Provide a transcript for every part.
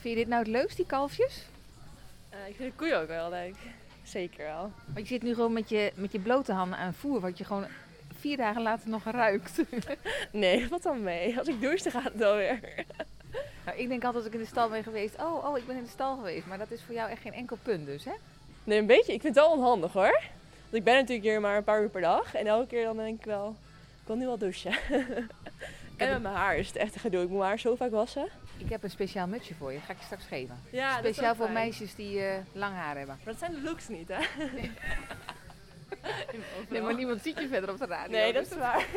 Vind je dit nou het leukst, die kalfjes? Uh, ik vind de koeien ook wel leuk. Zeker wel. Want je zit nu gewoon met je, met je blote handen aan voer, wat je gewoon vier dagen later nog ruikt. nee, wat dan mee? Als ik douche, dan gaat het alweer. nou, ik denk altijd als ik in de stal ben geweest, oh, oh, ik ben in de stal geweest. Maar dat is voor jou echt geen enkel punt dus, hè? Nee, een beetje. Ik vind het wel onhandig hoor. Want ik ben natuurlijk hier maar een paar uur per dag. En elke keer dan denk ik wel, ik wil nu wel douchen. en met mijn haar is het echt een gedoe. Ik moet mijn haar zo vaak wassen. Ik heb een speciaal mutsje voor je. Dat ga ik je straks geven. Ja, speciaal voor meisjes die uh, lang haar hebben. Maar dat zijn de looks niet, hè? Nee. nee, maar niemand ziet je verder op de radio. Nee, dat is waar.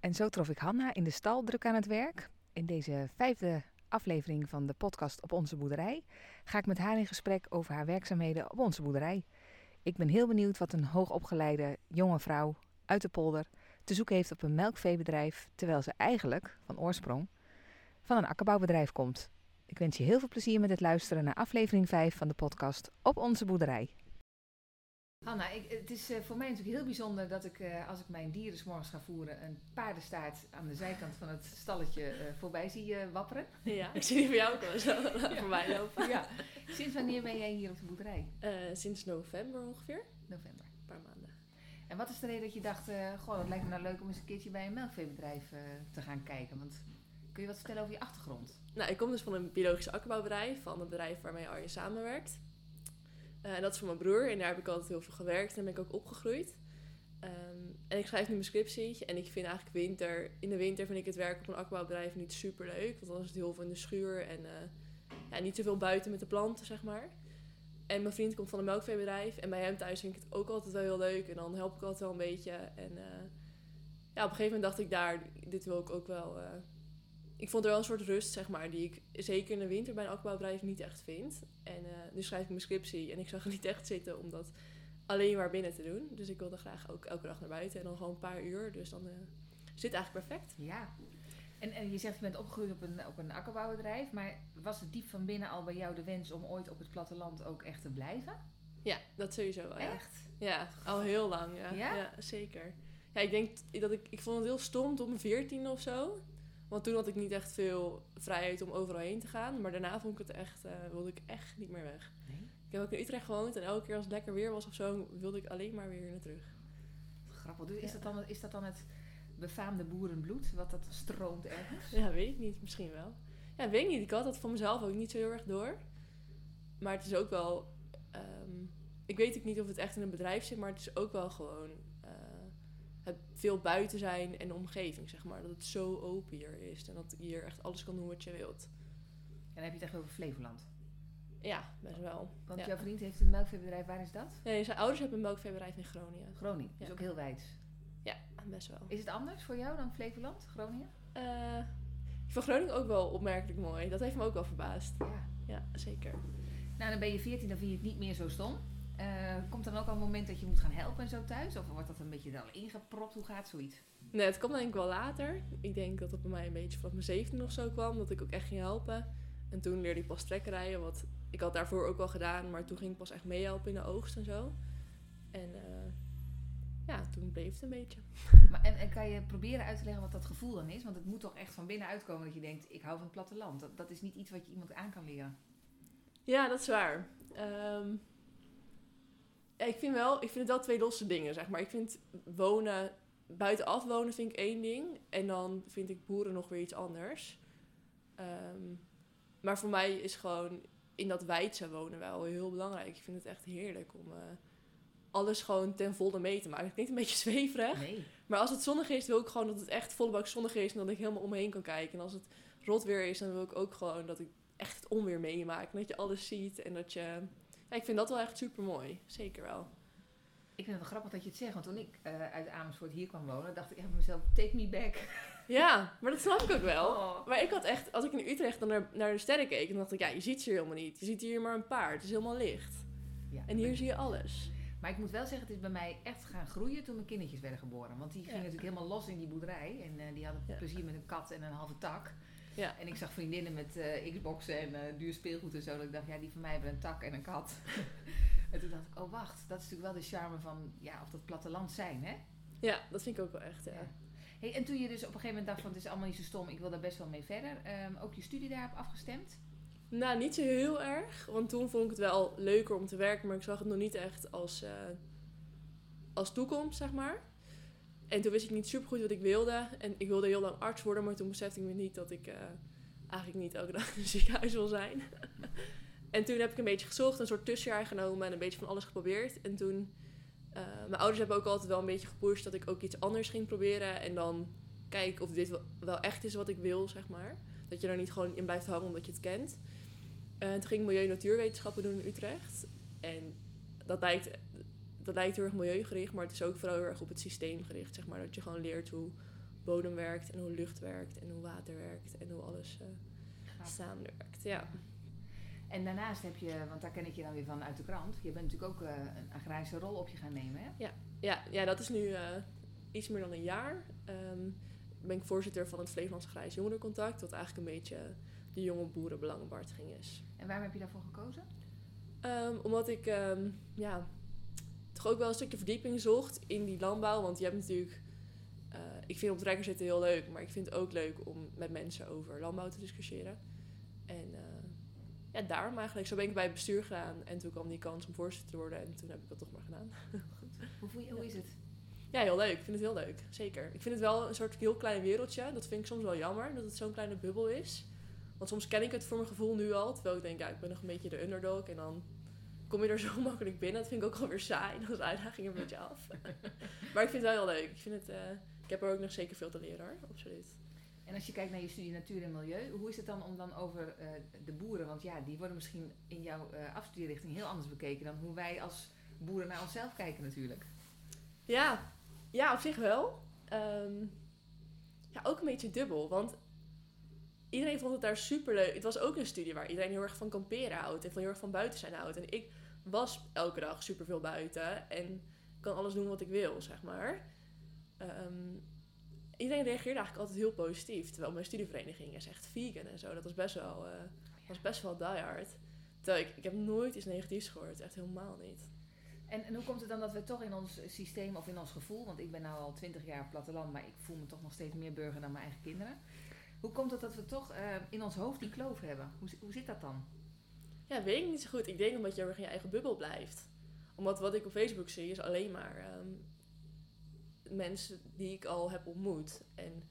En zo trof ik Hanna in de stal druk aan het werk. In deze vijfde aflevering van de podcast op onze boerderij ga ik met haar in gesprek over haar werkzaamheden op onze boerderij. Ik ben heel benieuwd wat een hoogopgeleide jonge vrouw uit de polder te zoeken heeft op een melkveebedrijf, terwijl ze eigenlijk, van oorsprong, van een akkerbouwbedrijf komt. Ik wens je heel veel plezier met het luisteren naar aflevering 5 van de podcast op onze boerderij. Hanna, ik, het is uh, voor mij natuurlijk heel bijzonder dat ik, uh, als ik mijn dieren s morgens ga voeren, een paardenstaart aan de zijkant van het stalletje uh, voorbij zie wapperen. Ja, ik zie die voor jou ook wel zo ja. voorbij lopen. Ja. Sinds wanneer ben jij hier op de boerderij? sinds november ongeveer. November. Een paar maanden. En wat is de reden dat je dacht, goh, het lijkt me nou leuk om eens een keertje bij een melkveebedrijf te gaan kijken? Want kun je wat vertellen over je achtergrond? Nou, ik kom dus van een biologisch akkerbouwbedrijf, van het bedrijf waarmee Arjen samenwerkt. En dat is voor mijn broer. En daar heb ik altijd heel veel gewerkt en ben ik ook opgegroeid. Um, en ik schrijf nu mijn scriptie. En ik vind eigenlijk winter... In de winter vind ik het werk op een akkerbouwbedrijf niet super leuk. Want dan is het heel veel in de schuur. En uh, ja, niet zoveel buiten met de planten, zeg maar. En mijn vriend komt van een melkveebedrijf. En bij hem thuis vind ik het ook altijd wel heel leuk. En dan help ik altijd wel een beetje. En uh, ja, op een gegeven moment dacht ik daar... Dit wil ik ook wel ik vond er wel een soort rust, zeg maar, die ik zeker in de winter bij een akkerbouwbedrijf niet echt vind. En uh, nu schrijf ik mijn scriptie en ik zag er niet echt zitten om dat alleen maar binnen te doen. Dus ik wilde graag ook elke dag naar buiten en dan gewoon een paar uur. Dus dan zit eigenlijk perfect. Ja. En, en je zegt je bent opgegroeid op een, op een akkerbouwbedrijf, maar was het diep van binnen al bij jou de wens om ooit op het platteland ook echt te blijven? Ja, dat sowieso wel. Echt? Ja, al heel lang. Ja, ja? ja zeker. Ja, ik denk dat ik, ik vond het heel stom tot mijn veertien of zo. Want toen had ik niet echt veel vrijheid om overal heen te gaan. Maar daarna vond ik het echt, uh, wilde ik echt niet meer weg. Nee? Ik heb ook in Utrecht gewoond en elke keer als het lekker weer was of zo, wilde ik alleen maar weer naar terug. Grappig. Dus is, dat dan, is dat dan het befaamde boerenbloed, wat dat stroomt ergens? Ja, weet ik niet. Misschien wel. Ja, weet ik niet. Ik had dat van mezelf ook niet zo heel erg door. Maar het is ook wel... Um, ik weet ook niet of het echt in een bedrijf zit, maar het is ook wel gewoon het veel buiten zijn en de omgeving, zeg maar. Dat het zo open hier is en dat je hier echt alles kan doen wat je wilt. En dan heb je het echt over Flevoland? Ja, best wel. Want ja. jouw vriend heeft een melkveebedrijf, waar is dat? Nee, zijn ouders hebben een melkveebedrijf in Groningen. Groningen, dus ook heel wijd. Ja, best wel. Is het anders voor jou dan Flevoland, Groningen? Uh, ik vond Groningen ook wel opmerkelijk mooi. Dat heeft me ook wel verbaasd. Ja, ja zeker. Nou, dan ben je 14, dan vind je het niet meer zo stom. Uh, komt dan ook al een moment dat je moet gaan helpen en zo thuis? Of wordt dat een beetje al ingepropt? Hoe gaat zoiets? Nee, het komt denk ik wel later. Ik denk dat het bij mij een beetje vanaf mijn 17 of zo kwam. Dat ik ook echt ging helpen. En toen leerde ik pas trekrijden. Wat ik had daarvoor ook wel gedaan. Maar toen ging ik pas echt meehelpen in de oogst en zo. En uh, ja, toen bleef het een beetje. Maar, en, en, kan je proberen uit te leggen wat dat gevoel dan is? Want het moet toch echt van binnen uitkomen dat je denkt... ik hou van het platteland. Dat, dat is niet iets wat je iemand aan kan leren. Ja, dat is waar. Um, ja, ik vind wel, ik vind het wel twee losse dingen, zeg maar. Ik vind wonen, buitenaf wonen vind ik één ding. En dan vind ik boeren nog weer iets anders. Ehm, maar voor mij is gewoon in dat wijdse wonen wel heel belangrijk. Ik vind het echt heerlijk om uh, alles gewoon ten volle mee te maken. Het klinkt een beetje zweverig. Nee. Maar als het zonnig is, wil ik gewoon dat het echt volle bak zonnig is. En dat ik helemaal omheen kan kijken. En als het rot weer is, dan wil ik ook gewoon dat ik echt het onweer meemaak. En dat je alles ziet en dat je ja, ik vind dat wel echt super mooi. Zeker wel. Ik vind het wel grappig dat je het zegt. Want toen ik uh, uit Amersfoort hier kwam wonen, dacht ik echt mezelf, take me back. Ja, maar dat snap ik ook wel. Oh. Maar ik had echt, als ik in Utrecht dan naar, naar de sterren keek, dan dacht ik, ja, je ziet ze hier helemaal niet. Je ziet hier maar een paar. Het is helemaal licht. Ja, en hier zie je alles. Maar ik moet wel zeggen, het is bij mij echt gaan groeien toen mijn kindertjes werden geboren. Want die gingen natuurlijk helemaal los in die boerderij. En uh, die hadden plezier met een kat en een halve tak. Ja. En ik zag vriendinnen met uh, Xboxen en uh, duur speelgoed en zo. Dat ik dacht, ja, die van mij hebben een tak en een kat. en toen dacht ik, oh wacht, dat is natuurlijk wel de charme van, ja, of dat platteland zijn, hè? Ja, dat vind ik ook wel echt, ja. Hey, en toen je dus op een gegeven moment dacht van het is allemaal niet zo stom, ik wil daar best wel mee verder. ehm, ook je studie daarop afgestemd? Nou, niet zo heel erg. Want toen vond ik het wel leuker om te werken, maar ik zag het nog niet echt als, eh, als toekomst, zeg maar. En toen wist ik niet super goed wat ik wilde. En ik wilde heel lang arts worden, maar toen besefte ik me niet dat ik eh, eigenlijk niet elke dag in een ziekenhuis wil zijn. en toen heb ik een beetje gezocht, een soort tussenjaar genomen en een beetje van alles geprobeerd. En toen, eh, mijn ouders hebben ook altijd wel een beetje gepusht dat ik ook iets anders ging proberen. En dan kijken of dit wel, echt is wat ik wil, zeg maar. Dat je er niet gewoon in blijft hangen omdat je het kent. Eh, toen ging ik milieu- en natuurwetenschappen doen in Utrecht. En dat lijkt, dat lijkt heel erg milieugericht, maar het is ook vooral heel erg op het systeem gericht. Zeg maar. Dat je gewoon leert hoe bodem werkt en hoe lucht werkt en hoe water werkt en hoe alles eh, samenwerkt. Ja. En daarnaast heb je, want daar ken ik je dan weer van uit de krant, je bent natuurlijk ook eh, een agrarische rol op je gaan nemen, hè? Ja, ja, dat is nu iets meer dan een jaar. Ehm ben ik voorzitter van het Flevolands Grijs Jongerencontact, wat eigenlijk een beetje de jonge boerenbelangenbehartiging is. En waarom heb je daarvoor gekozen? Ehm, omdat ik ehm, ja, toch ook wel een stukje verdieping zocht in die landbouw. Want je hebt natuurlijk. eh, ik vind op trekker zitten heel leuk, maar ik vind het ook leuk om met mensen over landbouw te discussiëren. En eh, ja, daarom eigenlijk. Zo ben ik bij het bestuur gegaan en toen kwam die kans om voorzitter te worden en toen heb ik dat toch maar gedaan. Hoe, voel je, hoe is het? Ja, heel leuk. Ik vind het heel leuk. Zeker. Ik vind het wel een soort heel klein wereldje. Dat vind ik soms wel jammer, dat het zo'n kleine bubbel is. Want soms ken ik het voor mijn gevoel nu al. Terwijl ik denk, ja, ik ben nog een beetje de underdog. En dan kom je er zo makkelijk binnen. Dat vind ik ook wel weer saai. Dat is de uitdaging een beetje af. maar ik vind het wel heel leuk. Ik, vind het, eh, ik heb er ook nog zeker veel te leren hoor. Absoluut. En als je kijkt naar je studie natuur en milieu, hoe is het dan om dan over eh, de boeren, want ja, die worden misschien in jouw eh afstudeerrichting heel anders bekeken dan hoe wij als boeren naar onszelf kijken natuurlijk. Ja, ja op zich wel. Ehm, ja, ook een beetje dubbel. Want iedereen vond het daar super leuk. Het was ook een studie waar iedereen heel erg van kamperen houdt. En heel erg van buiten zijn houdt. En ik was elke dag super veel buiten. En kan alles doen wat ik wil, zeg maar. Ehm, iedereen reageerde eigenlijk altijd heel positief. Terwijl mijn studievereniging is echt vegan en zo. Dat was best wel, eh was best wel diehard. Terwijl ik, ik heb nooit iets negatiefs gehoord. Echt helemaal niet. En, en hoe komt het dan dat we toch in ons systeem of in ons gevoel, want ik ben nu al twintig jaar op platteland, maar ik voel me toch nog steeds meer burger dan mijn eigen kinderen. Hoe komt het dat we toch eh, in ons hoofd die kloof hebben? Hoe, hoe zit dat dan? Ja, weet ik niet zo goed. Ik denk omdat je erg in je eigen bubbel blijft. Omdat wat ik op Facebook zie is alleen maar ehm, mensen die ik al heb ontmoet. En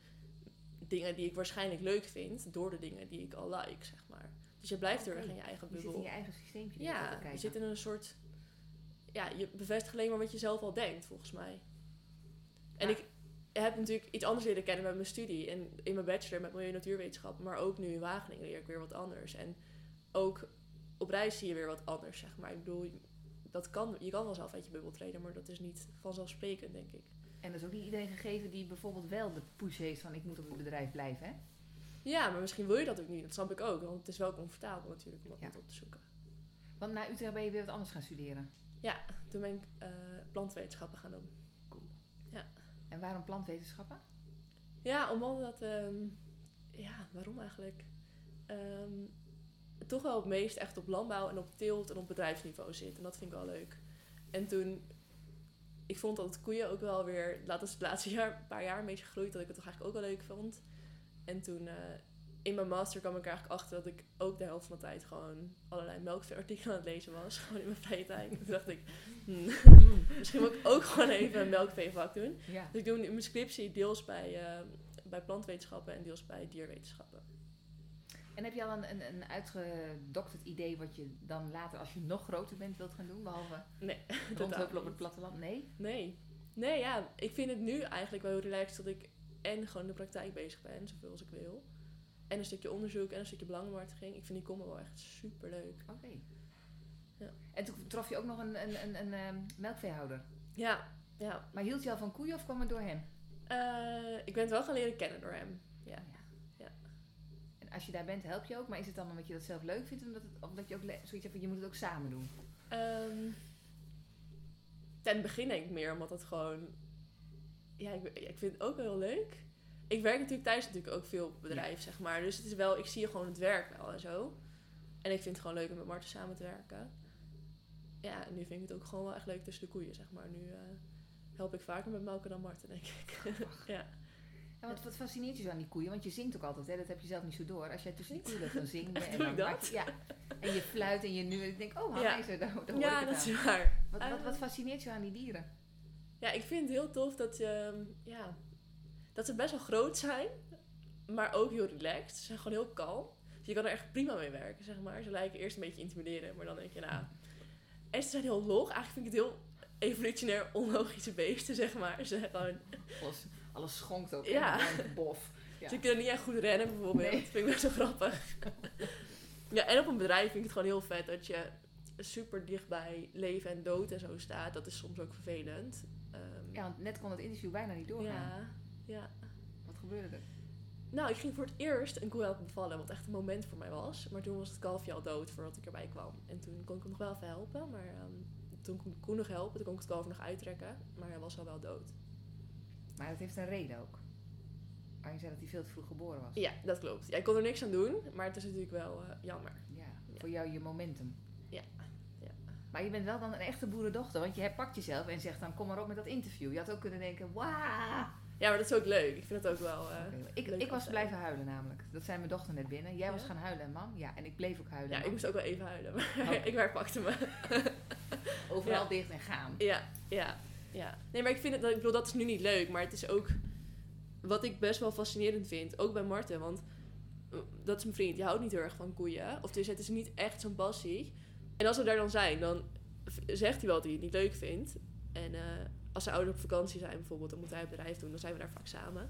dingen die ik waarschijnlijk leuk vind door de dingen die ik al like, zeg maar. Dus je blijft erg Oké. in je eigen Je zit bubbel. in je eigen systeempje. te Ja, je zit in een soort... Ja, je bevestigt alleen maar wat je zelf al denkt, volgens mij. En ik heb natuurlijk iets anders leren kennen met mijn studie. En in mijn bachelor met milieu- en natuurwetenschap. Maar ook nu in Wageningen leer ik weer wat anders. En ook op reis zie je weer wat anders, zeg maar. Ik bedoel, dat kan, je kan wel zelf uit je bubbel treden. Maar dat is niet vanzelfsprekend, denk ik. En dat is ook niet iedereen gegeven die bijvoorbeeld wel de push heeft van ik moet op het bedrijf blijven. Hè? Ja, maar misschien wil je dat ook niet. Dat snap ik ook. Want het is wel comfortabel natuurlijk om dat Ja. op te zoeken. Want na Utrecht ben je weer wat anders gaan studeren. Toen ben ik eh, plantwetenschappen gaan doen. En waarom plantwetenschappen? Ja, omdat dat... ehm, ja, waarom eigenlijk? Ehm, toch wel het meest echt op landbouw en op teelt en op bedrijfsniveau zit. En dat vind ik wel leuk. En toen... Ik vond dat het koeien ook wel weer... Laat het laatste jaar, paar jaar een beetje gegroeid. Dat ik het toch eigenlijk ook wel leuk vond. En toen... eh, in mijn master kwam ik er eigenlijk achter dat ik ook de helft van de tijd gewoon allerlei melkveeartikelen aan het lezen was. Gewoon in mijn vrije tijd. En toen dacht ik, hmm, misschien moet ik ook gewoon even een melkveevak doen. Ja. Dus ik doe mijn scriptie deels bij, eh, bij plantwetenschappen en deels bij dierwetenschappen. En heb je al een, een, een uitgedokterd idee wat je dan later, als je nog groter bent, wilt gaan doen? Behalve Nee, rondhuppelen op het platteland? Nee? Nee. Nee, ja. Ik vind het nu eigenlijk wel heel relaxed dat ik en gewoon in de praktijk bezig ben, zoveel als ik wil. En een stukje onderzoek en een stukje belangenbehartiging. Ik vind die combo wel echt super leuk. Oké. Ja. En toen trof je ook nog een, een, een, een ehm, melkveehouder. Ja, ja. Maar hield je al van koeien of kwam het door hem? Eh, ik ben het wel gaan leren kennen door hem. Ja. Ja. En als je daar bent, help je ook. Maar is het dan omdat je dat zelf leuk vindt? Omdat het, of dat je ook zoiets hebt van, je moet het ook samen doen? Ehm, ten begin denk ik meer, omdat het gewoon... Ja, ik, ik vind het ook wel heel leuk. Ik werk natuurlijk thuis natuurlijk ook veel op bedrijf, zeg maar. Dus het is wel, ik zie gewoon het werk wel en zo. En ik vind het gewoon leuk om met Marten samen te werken. Ja, en nu vind ik het ook gewoon wel echt leuk tussen de koeien, zeg maar. Nu eh, help ik vaker met melken dan Marten, denk ik. ja. Wat, wat fascineert je zo aan die koeien? Want je zingt ook altijd, hè? dat heb je zelf niet zo door. Als jij tussen die koeien dan zing je. En dan ja. En je fluit en je nu. Ik denk, oh, hij is er, daar, daar hoor ja, dat aan. is waar. Wat, wat, wat fascineert je aan die dieren? Ja, ik vind het heel tof dat je, ja, dat ze best wel groot zijn, maar ook heel relaxed. Ze zijn gewoon heel kalm. Dus je kan er echt prima mee werken, zeg maar. Ze lijken eerst een beetje intimiderend, maar dan denk je, nou... En ze zijn heel log. Eigenlijk vind ik het heel evolutionair onlogische beesten, zeg maar. Ze zijn gewoon... Alles, alles schonkt ook. Ja. Bof. Ja. Ze kunnen niet echt goed rennen, bijvoorbeeld. Nee. Dat vind ik best wel grappig. ja, en op een bedrijf vind ik het gewoon heel vet dat je super dicht bij leven en dood en zo staat. Dat is soms ook vervelend. Ehm, Ja, want net kon het interview bijna niet doorgaan. ja, ja. Wat gebeurde er? Nou, ik ging voor het eerst een koe helpen bevallen, wat echt een moment voor mij was. Maar toen was het kalfje al dood voordat ik erbij kwam. En toen kon ik hem nog wel even helpen, maar ehm, toen kon ik de koe nog helpen. Toen kon ik het kalf nog uittrekken, maar hij was al wel dood. Maar dat heeft een reden ook. Arjen zei dat hij veel te vroeg geboren was. Ja, dat klopt. Ja, ik kon er niks aan doen, maar het is natuurlijk wel eh, jammer. Ja, Ja. voor jou je momentum. Ja, ja. Maar je bent wel dan een echte boerendochter, want je herpakt jezelf en zegt dan kom maar op met dat interview. Je had ook kunnen denken, wauw. Ja, maar dat is ook leuk. Ik vind het ook wel... eh, Ik, leuk ik was blijven huilen namelijk. Dat zei mijn dochter net binnen. Jij was gaan huilen en mam. Ja, en ik bleef ook huilen. Ja, ik moest ook wel even huilen, maar Oké. ik werkpakte me. Overal Ja. dicht en gaan. Ja, ja, ja. Nee, maar ik vind het, ik bedoel, dat is nu niet leuk, maar het is ook wat ik best wel fascinerend vind, ook bij Marten, want eh, dat is mijn vriend, die houdt niet heel erg van koeien, of dus het is niet echt zijn passie. En als we daar dan zijn, dan zegt hij wel dat hij het niet leuk vindt. En eh, als zijn ouders op vakantie zijn bijvoorbeeld, dan moet hij het bedrijf doen, dan zijn we daar vaak samen.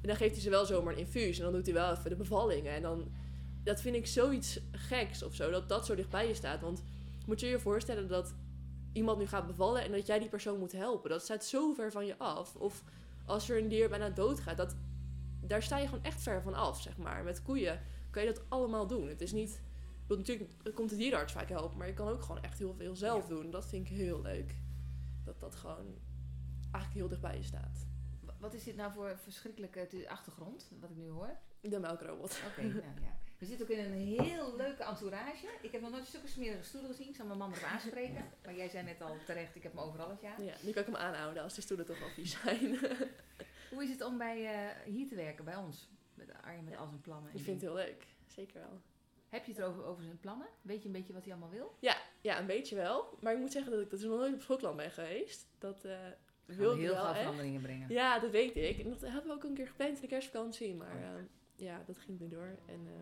En dan geeft hij ze wel zomaar een infuus en dan doet hij wel even de bevallingen. En dan, dat vind ik zoiets geks of zo, dat dat zo dichtbij je staat. Want moet je je voorstellen dat iemand nu gaat bevallen en dat jij die persoon moet helpen. Dat staat zo ver van je af. Of als er een dier bijna doodgaat, dat, daar sta je gewoon echt ver van af, zeg maar. Met koeien kan je dat allemaal doen. Het is niet... bedoel, Natuurlijk komt de dierenarts vaak helpen, maar je kan ook gewoon echt heel veel zelf doen. Dat vind ik heel leuk. Dat dat gewoon eigenlijk heel dichtbij je staat. Wa- Wat is dit nou voor verschrikkelijke achtergrond, wat ik nu hoor? De melkrobot. Oké, nou ja. We zitten ook in een heel leuke entourage. Ik heb nog nooit zulke smerige stoelen gezien. Ik zal mijn man erop aanspreken. Maar jij zei net al terecht, ik heb hem overal het jaar. Ja, nu kan ik hem aanhouden als de stoelen toch wel vies zijn. Hoe is het om bij, eh, hier te werken, bij ons? Met Arjen met al zijn plannen. en ik vind het heel leuk. Zeker wel. Heb je het erover over zijn plannen? Weet je een beetje wat hij allemaal wil? Ja, ja, een beetje wel. Maar ik moet zeggen dat ik dat dus nog nooit op Schotland ben geweest. Dat eh We heel wel veel veranderingen brengen. Ja, dat weet ik. En dat hebben we ook een keer gepland in de kerstvakantie. Maar eh, ja, dat ging niet door. En eh,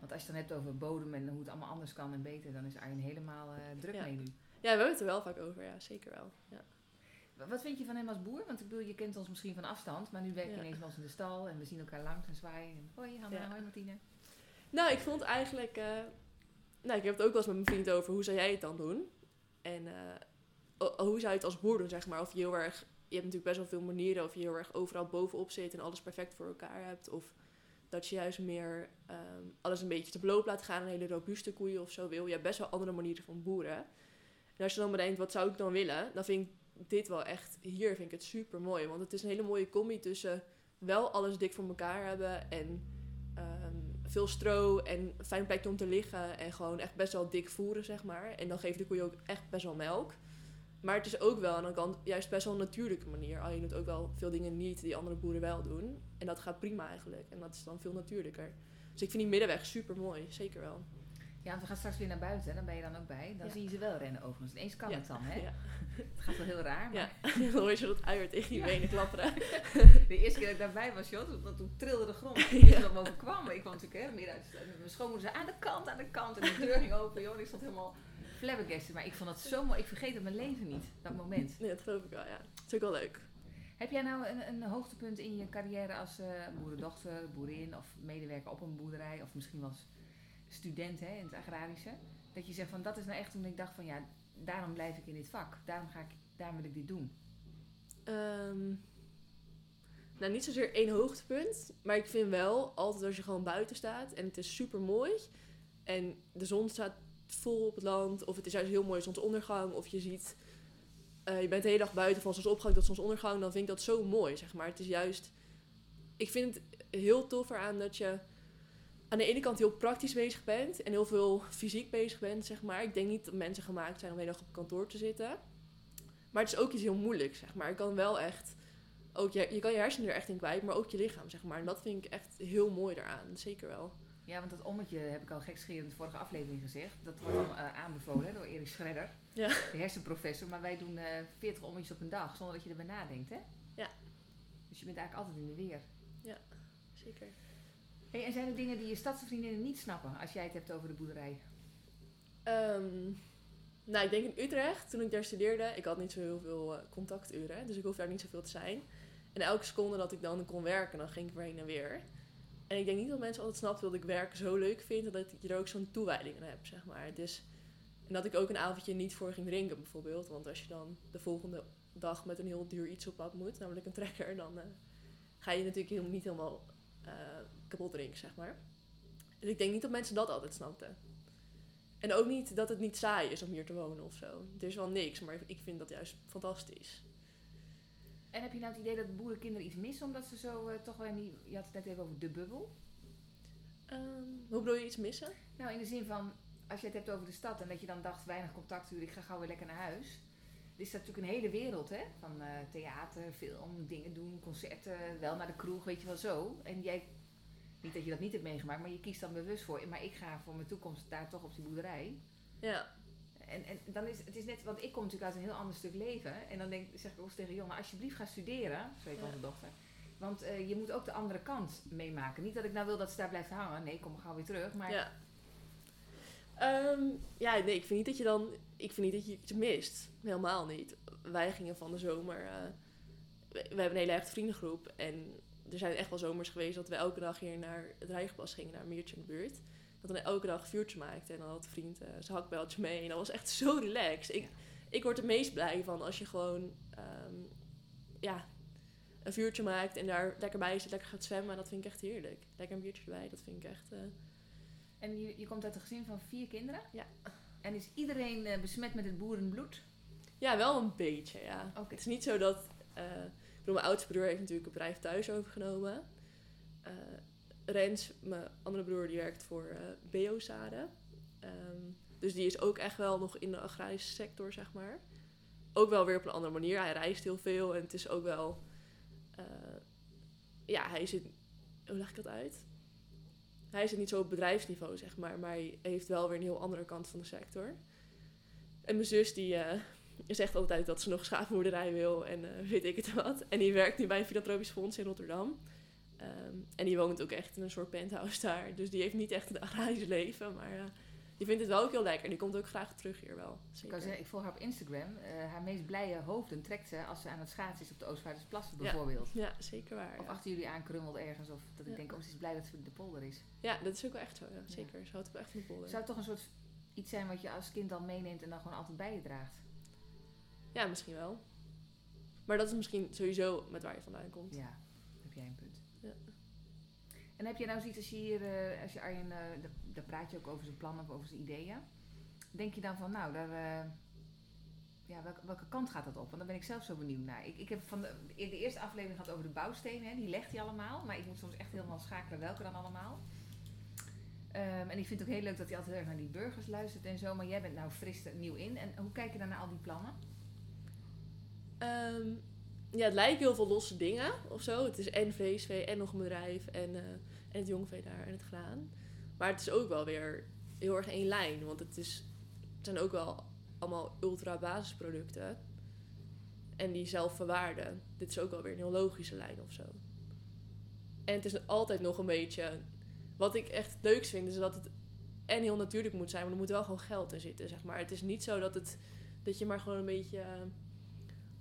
Want als je het dan hebt over bodem en hoe het allemaal anders kan en beter, dan is Arjen helemaal eh, druk Ja. mee nu. ja, we hebben het er wel vaak over. Ja, zeker wel. Ja. Wa- Wat vind je van hem als boer? Want ik bedoel, je kent ons misschien van afstand, maar nu werk je Ja. ineens bij ons in de stal en we zien elkaar langs en zwaaien. En, hoi Hanna, hoi Martine. Nou, ik vond eigenlijk... eh, nou, ik heb het ook wel eens met mijn vriend over. Hoe zou jij het dan doen? En hoe zou je het als boer zeg maar? Of je heel erg... Je hebt natuurlijk best wel veel manieren. Of je heel erg overal bovenop zit en alles perfect voor elkaar hebt. Of dat je juist meer ehm, alles een beetje te beloop laat gaan. Een hele robuuste koeien of zo wil. Je hebt best wel andere manieren van boeren. En als je dan bedenkt, wat zou ik dan willen? Dan vind ik dit wel echt... Hier vind ik het super mooi. Want het is een hele mooie combi tussen wel alles dik voor elkaar hebben. En ehm, veel stro en fijn plekje om te liggen. En gewoon echt best wel dik voeren, zeg maar. En dan geven de koeien ook echt best wel melk. Maar het is ook wel aan de kant juist best wel een natuurlijke manier. Al je doet ook wel veel dingen niet die andere boeren wel doen. En dat gaat prima eigenlijk. En dat is dan veel natuurlijker. Dus ik vind die middenweg super mooi. Zeker wel. Ja, want we gaan straks weer naar buiten, dan ben je dan ook bij. Dan Ja. zie je ze wel rennen overigens. Ineens kan Ja. het dan, hè? Ja. Het gaat wel heel raar, maar Ja. dan hoor je zo dat uier tegen die benen klapperen. de eerste keer dat ik daarbij was, joh, toen, toen trilde de grond. Me overkwam. Ik kwam natuurlijk hè, meer uit. Mijn schoonmoeder zei aan de kant, aan de kant. En de deur ging open, joh. En ik stond helemaal flabbergasted. Maar ik vond het zo mooi. Ik vergeet het mijn leven niet, dat moment. Nee, dat geloof ik wel, ja. Dat is ook wel leuk. Heb jij nou een, een hoogtepunt in je carrière als eh, boerendochter, boerin of medewerker op een boerderij of misschien wel als student hè, in het agrarische? Dat je zegt van dat is nou echt toen ik dacht van ja, daarom blijf ik in dit vak. Daarom, ga ik, daarom wil ik dit doen. Ehm, nou, niet zozeer één hoogtepunt. Maar ik vind wel, altijd als je gewoon buiten staat en het is super mooi. En de zon staat vol op het land. Of het is juist heel mooi zonsondergang. Of je ziet, eh, je bent de hele dag buiten van zonsopgang tot zonsondergang. Dan vind ik dat zo mooi, zeg maar. Het is juist, ik vind het heel tof eraan dat je aan de ene kant heel praktisch bezig bent. En heel veel fysiek bezig bent, zeg maar. Ik denk niet dat mensen gemaakt zijn om de hele dag op kantoor te zitten. Maar het is ook iets heel moeilijks, zeg maar. Ik kan wel echt ook je, je kan je hersenen er echt in kwijt, maar ook je lichaam, zeg maar. En dat vind ik echt heel mooi daaraan, zeker wel. Ja, want dat ommetje heb ik al gekscherend in de vorige aflevering gezegd. Dat wordt dan eh, aanbevolen door Erik Schredder, Ja. de hersenprofessor. Maar wij doen eh 40 ommetjes op een dag, zonder dat je erbij nadenkt, hè? Ja. Dus je bent eigenlijk altijd in de weer. Zeker. Hey, en zijn er dingen die je stadse vriendinnen niet snappen als jij het hebt over de boerderij? Ehm, nou, ik denk in Utrecht, toen ik daar studeerde, ik had niet zo heel veel eh, contacturen, dus ik hoefde daar niet zoveel te zijn. En elke seconde dat ik dan kon werken, dan ging ik weer heen en weer. En ik denk niet dat mensen altijd snappen dat ik werk zo leuk vind, dat ik er ook zo'n toewijding aan heb, zeg maar. Dus, en dat ik ook een avondje niet voor ging drinken, bijvoorbeeld. Want als je dan de volgende dag met een heel duur iets op pad moet, namelijk een trekker, dan eh, ga je natuurlijk heel, niet helemaal eh, kapot drinken, zeg maar. En ik denk niet dat mensen dat altijd snapten. En ook niet dat het niet saai is om hier te wonen of zo. Er is wel niks, maar ik vind dat juist fantastisch. En heb je nou het idee dat de boerenkinderen iets missen omdat ze zo eh, toch wel in die... Je had het net even over de bubbel. Ehm, hoe bedoel je iets missen? Nou, in de zin van, als je het hebt over de stad en dat je dan dacht, weinig contacturen, ik ga gauw weer lekker naar huis. Er is natuurlijk een hele wereld, hè? Van eh, theater, film, dingen doen, concerten, wel naar de kroeg, weet je wel zo. En jij, niet dat je dat niet hebt meegemaakt, maar je kiest dan bewust voor, maar ik ga voor mijn toekomst daar toch op die boerderij. Ja, En, en dan is het is net, want ik kom natuurlijk uit een heel ander stuk leven. En dan denk, zeg ik ook tegen Jonne, alsjeblieft ga studeren, heet Ja. onze dochter. Want eh, je moet ook de andere kant meemaken. Niet dat ik nou wil dat ze daar blijft hangen. Nee, kom gauw weer terug. Maar ja. Ehm, ja, nee, ik vind niet dat je dan... Ik vind niet dat je iets mist. Helemaal niet. Wij gingen van de zomer... eh, we, we hebben een hele echte vriendengroep. En er zijn echt wel zomers geweest dat we elke dag hier naar het Rijgenpas gingen, naar een meertje in de buurt. Dat we dan elke dag een vuurtje maakten. En dan had de vriend eh, zijn hakbeltje mee. En dat was echt zo relaxed. Ik, ik word er meest blij van als je gewoon... ehm, ja, een vuurtje maakt en daar lekker bij zit, lekker gaat zwemmen. Dat vind ik echt heerlijk. Lekker een biertje erbij, dat vind ik echt... eh, En je, je komt uit een gezin van vier kinderen? Ja. En is iedereen eh, besmet met het boerenbloed? Ja, wel een beetje, ja. Het is niet zo dat... ik bedoel, mijn oudste broer heeft natuurlijk een bedrijf thuis overgenomen. Rens, mijn andere broer, die werkt voor eh Beozaden. Ehm, dus die is ook echt wel nog in de agrarische sector, zeg maar. Ook wel weer op een andere manier. Hij reist heel veel en het is ook wel... eh, ja, hij zit... Hoe leg ik dat uit? Hij zit niet zo op bedrijfsniveau, zeg maar. Maar hij heeft wel weer een heel andere kant van de sector. En mijn zus, die... je zegt altijd dat ze nog een schaapmoederij wil en weet ik het wat. En die werkt nu bij een filantropisch fonds in Rotterdam. Ehm, en die woont ook echt in een soort penthouse daar. Dus die heeft niet echt een agrarisch leven, maar eh, die vindt het wel ook heel lekker. Die komt ook graag terug hier wel. Ik, Zeker. kan zeggen, ik volg haar op Instagram. Eh, haar meest blije hoofden trekt ze als ze aan het schaatsen is op de Oostvaardersplassen bijvoorbeeld. Ja, zeker waar. Of Ja. achter jullie aankrummelt ergens. Of dat ik Ja. denk, oh, ze is blij dat ze de polder is. ja, dat is ook wel echt zo. Ja. Zeker. Ze houdt ook echt van de polder. Zou het toch een soort iets zijn wat je als kind dan meeneemt en dan gewoon altijd bij je draagt? Ja, misschien wel. Maar dat is misschien sowieso met waar je vandaan komt. Ja, heb jij een. En heb je nou zoiets als je hier, eh, als je Arjen, eh, daar- praat je ook over zijn plannen of over zijn ideeën. Denk je dan van, nou, daar, eh, ja, welke, kant gaat dat op? Want daar ben ik zelf zo benieuwd naar. Ik, ik heb van de, de eerste aflevering gehad over de bouwstenen, hè, die legt hij allemaal. Maar ik moet soms echt helemaal schakelen welke dan allemaal. Ehm, en ik vind het ook heel leuk dat hij altijd erg naar die burgers luistert en zo. Maar jij bent nou fris nieuw in. En hoe kijk je dan naar al die plannen? Ehm, ja, het lijken heel veel losse dingen of zo. Het is en vleesvee en nog een bedrijf en, eh, en het jongvee daar en het graan. Maar het is ook wel weer heel erg één lijn. Want het, is, zijn ook wel allemaal ultra basisproducten. En die zelf verwaarden. Dit is ook wel weer een heel logische lijn of zo. En het is altijd nog een beetje... Wat ik echt het leukst vind, is dat het en heel natuurlijk moet zijn. Maar er moet wel gewoon geld in zitten, zeg maar. Het is niet zo dat, het, dat je maar gewoon een beetje...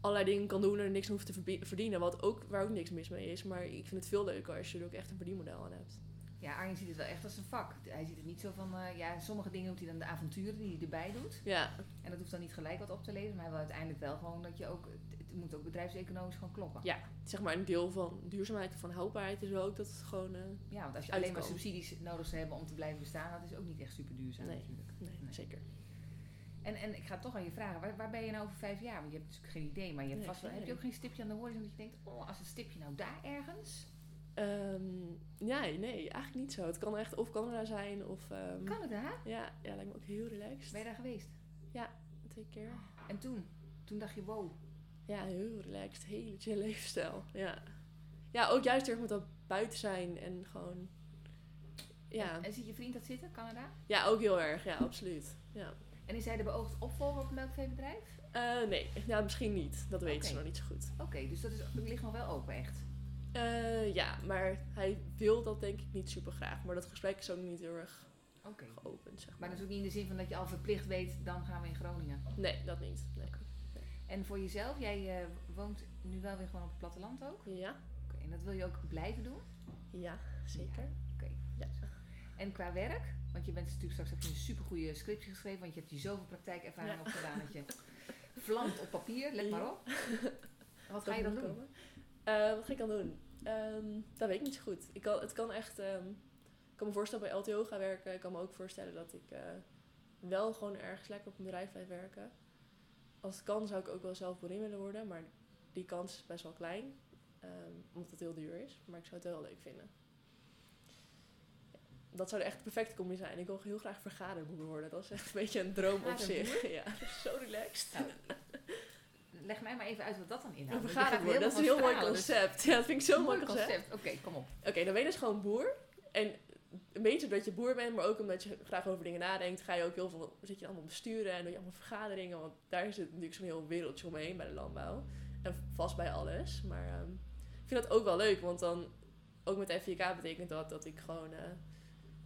allerlei dingen kan doen en er niks hoeft te verdienen. Wat ook, waar ook niks mis mee is. Maar ik vind het veel leuker als je er ook echt een verdienmodel aan hebt. Ja, Arjen ziet het wel echt als een vak. Hij ziet het niet zo van, eh, ja, sommige dingen doet hij dan de avonturen die hij erbij doet. Ja, En dat hoeft dan niet gelijk wat op te leveren, maar hij wil uiteindelijk wel gewoon dat je ook, het, moet ook bedrijfseconomisch gewoon kloppen. ja, zeg maar een deel van duurzaamheid van houdbaarheid is ook dat het gewoon... eh, Ja, want als je alleen maar subsidies nodig zou hebben om te blijven bestaan, dat is ook niet echt super duurzaam Nee. natuurlijk. nee, Nee. zeker. En, en ik ga toch aan je vragen, waar, waar ben je nou over vijf jaar? Want je hebt natuurlijk geen idee, maar je hebt Nee, vast wel, heb je ook geen stipje aan de horizon dat je denkt, oh, als het stipje nou daar ergens, Ehm, ja, nee, eigenlijk niet zo. Het kan echt of Canada zijn of... ehm, Canada? Ja, ja, lijkt me ook heel relaxed. Ben je daar geweest? Twee keer. En toen? Toen dacht je, wow, Ja, heel relaxed. Hele chill levensstijl. Ja. Ja, ook juist erg met dat buiten zijn en gewoon... Ja. En ziet je vriend dat zitten, Canada? ja, ook heel erg. Ja, absoluut. Ja. En is hij de beoogd opvolger op een melkveebedrijf? Eh, nee, ja, misschien niet. Dat weten ze nog niet zo goed. Oké, dus dat is, ligt nog wel open echt. Eh, ja, maar hij wil dat denk ik niet super graag. Maar dat gesprek is ook niet heel erg geopend, zeg Maar maar. dat is ook niet in de zin van dat je al verplicht weet, dan gaan we in Groningen. Nee, dat niet. Nee. En voor jezelf, jij eh, woont nu wel weer gewoon op het platteland ook. Ja, Oké, en dat wil je ook blijven doen? ja, zeker. Oké. Ja. En qua werk, want je bent natuurlijk straks heb je een supergoeie scriptje geschreven, want je hebt hier zoveel praktijkervaring Ja. opgedaan dat je vlamt op papier, let maar op. Wat ga je dan doen? Eh, wat ga ik dan doen? Ehm, dat weet ik niet zo goed. Ik kan, het kan echt... ehm, ik kan me voorstellen bij LTO gaan werken. Ik kan me ook voorstellen dat ik eh, wel gewoon ergens lekker op een bedrijf blijf werken. Als het kan zou ik ook wel zelf boerin willen worden. Maar die kans is best wel klein. ehm, omdat het heel duur is. Maar ik zou het wel leuk vinden. Dat zou de echt perfecte combi zijn. Ik wil heel graag vergaderboer worden. Dat is echt een beetje een droom op zich. Ja, dat is zo relaxed. Nou, leg mij maar even uit wat dat dan Een inhoudt. je vergaderboer, dat is een heel mooi dus- concept. Ja, dat vind ik zo'n mooi concept. concept. Oké, kom op. Oké, dan ben je dus gewoon boer. En een beetje omdat je boer bent, maar ook omdat je graag over dingen nadenkt, ga je ook heel veel, zit je allemaal besturen en doe je allemaal vergaderingen. Want daar zit natuurlijk zo'n heel wereldje omheen bij de landbouw. En vast bij alles. Maar ehm, ik vind dat ook wel leuk, want dan, ook met FVK betekent dat dat ik gewoon eh,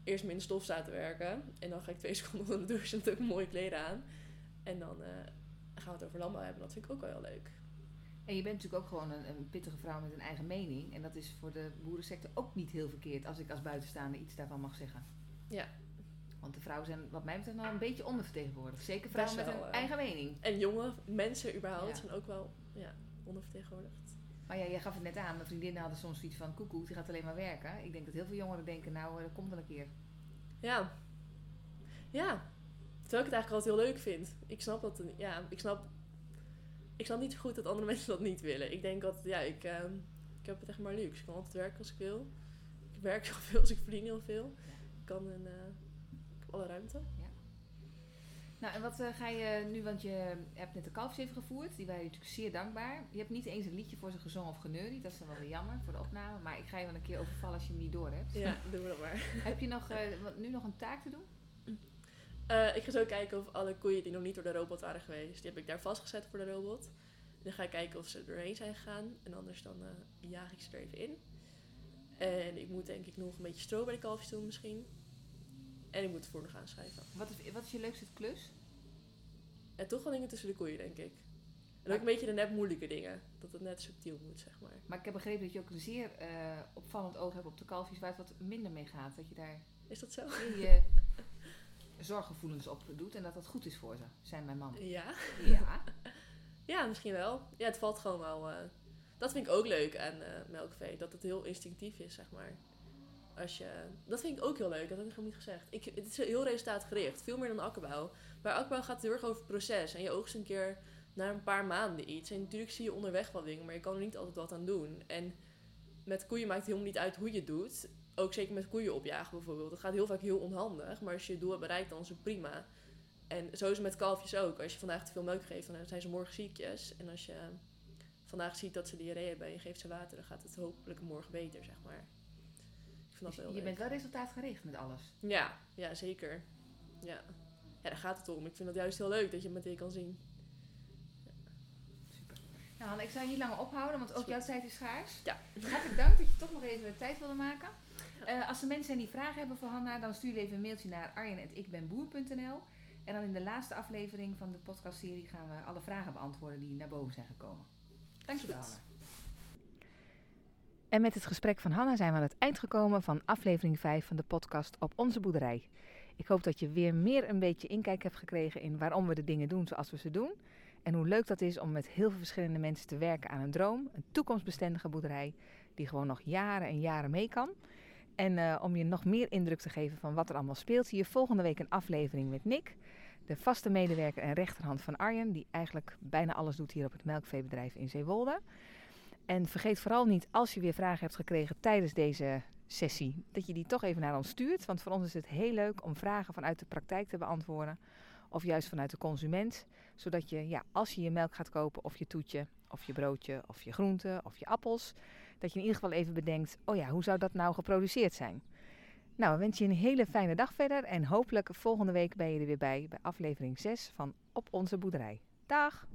eerst met in de stof sta te werken. En dan ga ik twee seconden onder de douche ik mooie kleren aan. En dan eh, gaan we het over landbouw hebben. Dat vind ik ook wel heel leuk. En je bent natuurlijk ook gewoon een, een pittige vrouw met een eigen mening. En dat is voor de boerensector ook niet heel verkeerd, als ik als buitenstaander iets daarvan mag zeggen. Ja. Want de vrouwen zijn wat mij betreft nog een beetje ondervertegenwoordigd. Zeker vrouwen met een eh. eigen mening. En jonge mensen überhaupt Ja. zijn ook wel ja, ondervertegenwoordigd. Maar ja, jij gaf het net aan, mijn vriendinnen hadden soms zoiets van koekoek, die gaat alleen maar werken. Ik denk dat heel veel jongeren denken, nou, eh, dat komt wel een keer. Ja. Ja. Terwijl ik het eigenlijk altijd heel leuk vind. Ik snap dat. Ja, ik snap. Ik snap niet zo goed dat andere mensen dat niet willen. Ik denk dat, ja, ik, ehm, ik heb het echt maar luxe. Ik kan altijd werken als ik wil. Ik werk heel veel, dus ik verdien heel veel. Ik kan een, eh, ik heb alle ruimte. Nou, en wat eh, ga je nu, want je hebt net de kalfjes even gevoerd. Die waren je natuurlijk zeer dankbaar. Je hebt niet eens een liedje voor ze gezongen of geneuried. Dat is dan wel weer jammer voor de opname. Maar ik ga je wel een keer overvallen als je hem niet door hebt. Ja, doen we dat maar. Heb je nog, wat- nu nog een taak te doen? Eh, ik ga zo kijken of alle koeien die nog niet door de robot waren geweest, die heb ik daar vastgezet voor de robot. Dan ga ik kijken of ze er doorheen zijn gegaan. En anders dan jaag ik ze er even in. En ik moet denk ik nog een beetje stro bij de kalfjes doen misschien. En ik moet het voer nog aanschrijven. Wat is, wat is je leukste klus? En toch wel dingen tussen de koeien, denk ik. En ook een beetje de net moeilijke dingen. Dat het net subtiel moet, zeg maar. Maar ik heb begrepen dat je ook een zeer eh, opvallend oog hebt op de kalfjes waar het wat minder mee gaat. Dat je daar Is dat zo? je zorggevoelens op doet en dat dat goed is voor ze, zijn mijn man. Ja. Ja. Ja, misschien wel. Ja, het valt gewoon wel. eh, dat vind ik ook leuk aan eh, melkvee. Dat het heel instinctief is, zeg maar. Als je, dat vind ik ook heel leuk. Dat heb ik nog niet gezegd. Ik, het is heel resultaatgericht. Veel meer dan akkerbouw. Bij akkerbouw gaat heel erg over proces. En je oogst een keer na een paar maanden iets. En natuurlijk zie je onderweg wel dingen. Maar je kan er niet altijd wat aan doen. En met koeien maakt het helemaal niet uit hoe je het doet. Ook zeker met koeien opjagen bijvoorbeeld. Dat gaat heel vaak heel onhandig. Maar als je je doel hebt bereikt, dan is het prima. En zo is het met kalfjes ook. Als je vandaag te veel melk geeft, dan zijn ze morgen ziekjes. En als je vandaag ziet dat ze diarree hebben en je geeft ze water, dan gaat het hopelijk morgen beter, zeg maar. Dat je bent wel resultaatgericht met alles. Ja, ja, zeker. Ja. ja, daar gaat het om. Ik vind het juist heel leuk dat je het meteen kan zien. Super. Nou, Hanne, ik zou je niet langer ophouden, want ook jouw tijd is schaars. Ja. Hartelijk dank dat je toch nog even de tijd wilde maken. Eh, als er mensen zijn die vragen hebben voor Hanna, dan stuur je even een mailtje naar arjen.ikbenboer.nl. En dan in de laatste aflevering van de podcastserie gaan we alle vragen beantwoorden die naar boven zijn gekomen. Dankjewel. Hanna. En met het gesprek van Hanna zijn we aan het eind gekomen van aflevering 5 van de podcast op onze boerderij. Ik hoop dat je weer meer een beetje inkijk hebt gekregen in waarom we de dingen doen zoals we ze doen. En hoe leuk dat is om met heel veel verschillende mensen te werken aan een droom. Een toekomstbestendige boerderij die gewoon nog jaren en jaren mee kan. En eh, om je nog meer indruk te geven van wat er allemaal speelt, zie je volgende week een aflevering met Nick. De vaste medewerker en rechterhand van Arjen, die eigenlijk bijna alles doet hier op het melkveebedrijf in Zeewolde. En vergeet vooral niet, als je weer vragen hebt gekregen tijdens deze sessie, dat je die toch even naar ons stuurt. Want voor ons is het heel leuk om vragen vanuit de praktijk te beantwoorden. of juist vanuit de consument. Zodat je, ja, als je je melk gaat kopen of je toetje of je broodje of je groenten of je appels, dat je in ieder geval even bedenkt, oh ja, hoe zou dat nou geproduceerd zijn? Nou, we wensen je een hele fijne dag verder en hopelijk volgende week ben je er weer bij bij aflevering 6 van Op onze boerderij. Dag!